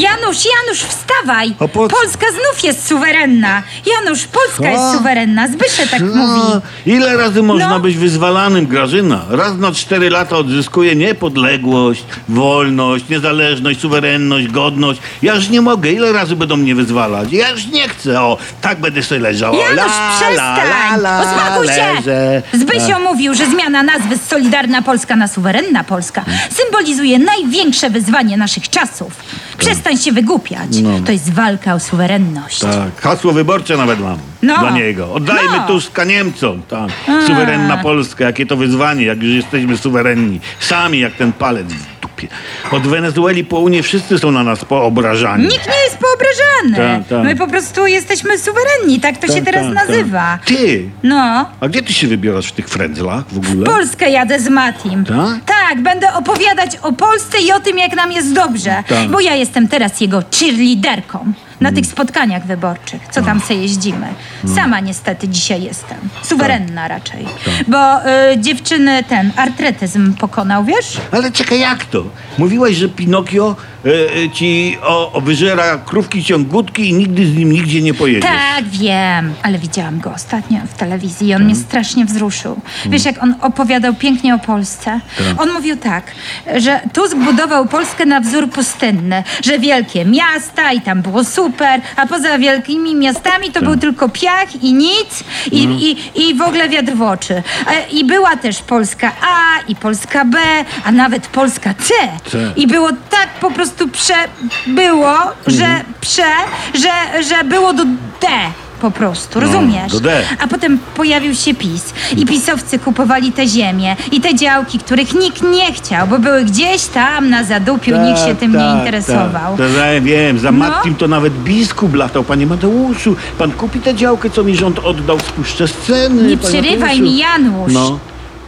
Janusz, Janusz, wstawaj! A po? Polska znów jest suwerenna! Janusz, Polska Co? jest suwerenna, Zbysze tak mówi. Ile razy można No. być wyzwalanym, Grażyna? Raz na cztery lata odzyskuje niepodległość, wolność, niezależność, suwerenność, godność. Ja już nie mogę. Ile razy będą mnie wyzwalać? Ja już nie chcę. O, tak będę sobie leżał. O, Janusz, przestań! Uspokój się! leżę. Zbysio mówił, że zmiana nazwy z Solidarna Polska na Suwerenna Polska symbolizuje największe wyzwanie naszych czasów. Przestań się wygłupiać. No. To jest walka o suwerenność. Tak, hasło wyborcze nawet mam No. dla niego. Oddajmy No. Tuska Niemcom. Tak. Suwerenna Polska, jakie to wyzwanie, jak już jesteśmy suwerenni. Sami jak ten palec w dupie. Od Wenezueli po Unię wszyscy są na nas poobrażani. Nikt nie jest poobrażany. Tak, tak. My po prostu jesteśmy suwerenni, tak to się Tak, teraz tak, tak. nazywa. Ty, No. a gdzie ty się wybierasz w tych frędzlach w ogóle? Polskę jadę z Matim. Tak? Tak, będę opowiadać o Polsce i o tym, jak nam jest dobrze. Tak. Bo ja jestem teraz jego cheerleaderką na tych spotkaniach wyborczych, co tam se jeździmy. Sama niestety dzisiaj jestem. Suwerenna raczej. Bo y, dziewczyny ten artretyzm pokonał, wiesz? Ale czekaj, jak to? Mówiłaś, że Pinokio ci o, o wyżera krówki ciągutki i nigdy z nim nigdzie nie pojedziesz. Tak, wiem, ale widziałam go ostatnio w telewizji i on mnie strasznie wzruszył. Wiesz, jak on opowiadał pięknie o Polsce? On mówił tak, że Tusk budował Polskę na wzór pustynny, że wielkie miasta i tam było super, a poza wielkimi miastami to był tylko piach i nic i, i, i w ogóle wiatr w oczy. E, I była też Polska A i Polska B, a nawet Polska C. C. I było tak po prostu prze... było, że prze... że, że było do D po prostu, rozumiesz? do D. A potem pojawił się PiS i pisowcy kupowali te ziemie i te działki, których nikt nie chciał, bo były gdzieś tam na zadupiu, nikt się tym nie tak, interesował. Tak, ja wiem, za No. Matkim to nawet biskup latał. Panie Mateuszu, pan kupi tę działkę, co mi rząd oddał, spuszczę sceny. Nie panie przerywaj Mateuszu. mi, Janusz. No.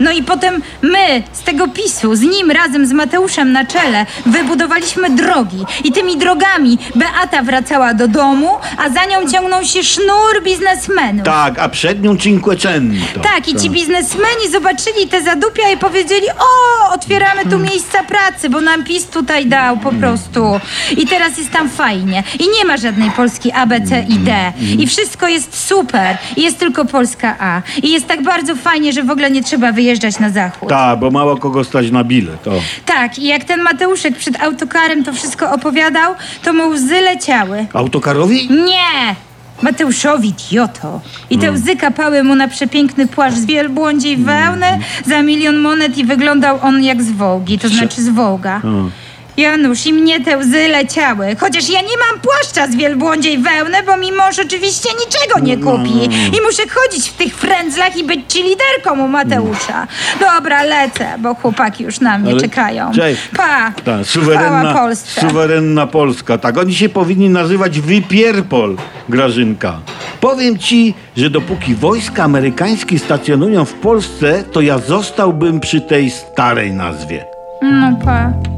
No i potem my z tego PiSu, z nim razem z Mateuszem na czele, wybudowaliśmy drogi. I tymi drogami Beata wracała do domu, a za nią ciągnął się sznur biznesmenów. Tak, a przed nią Cinquecento. Tak, i ci biznesmeni zobaczyli te zadupia i powiedzieli: O, otwieramy tu miejsca pracy, bo nam PiS tutaj dał po prostu. I teraz jest tam fajnie. I nie ma żadnej Polski A, B, C i D. I wszystko jest super. I jest tylko Polska A. I jest tak bardzo fajnie, że w ogóle nie trzeba wyjeżdżać na zachód. Tak, bo mało kogo stać na bilet. O. Tak, i jak ten Mateuszek przed autokarem to wszystko opowiadał, to mu łzy leciały. Autokarowi? Nie! Mateuszowi, idioto. I te łzy kapały mu na przepiękny płaszcz z wielbłądziej wełny za milion monet i wyglądał on jak z wołgi, to znaczy z wołga. Janusz, i mnie te łzy leciały. Chociaż ja nie mam płaszcza z wielbłądziej wełny, bo mi mąż oczywiście niczego nie kupi. I muszę chodzić w tych frędzlach i być ci liderką u Mateusza. Dobra, lecę, bo chłopaki już na mnie Ale- czekają. Cześć. Pa! Tak, Chwała suwerenna, Polsce. suwerenna Polska. Tak, oni się powinni nazywać Wypierpol, Grażynka. Powiem ci, że dopóki wojska amerykańskie stacjonują w Polsce, to ja zostałbym przy tej starej nazwie. No pa.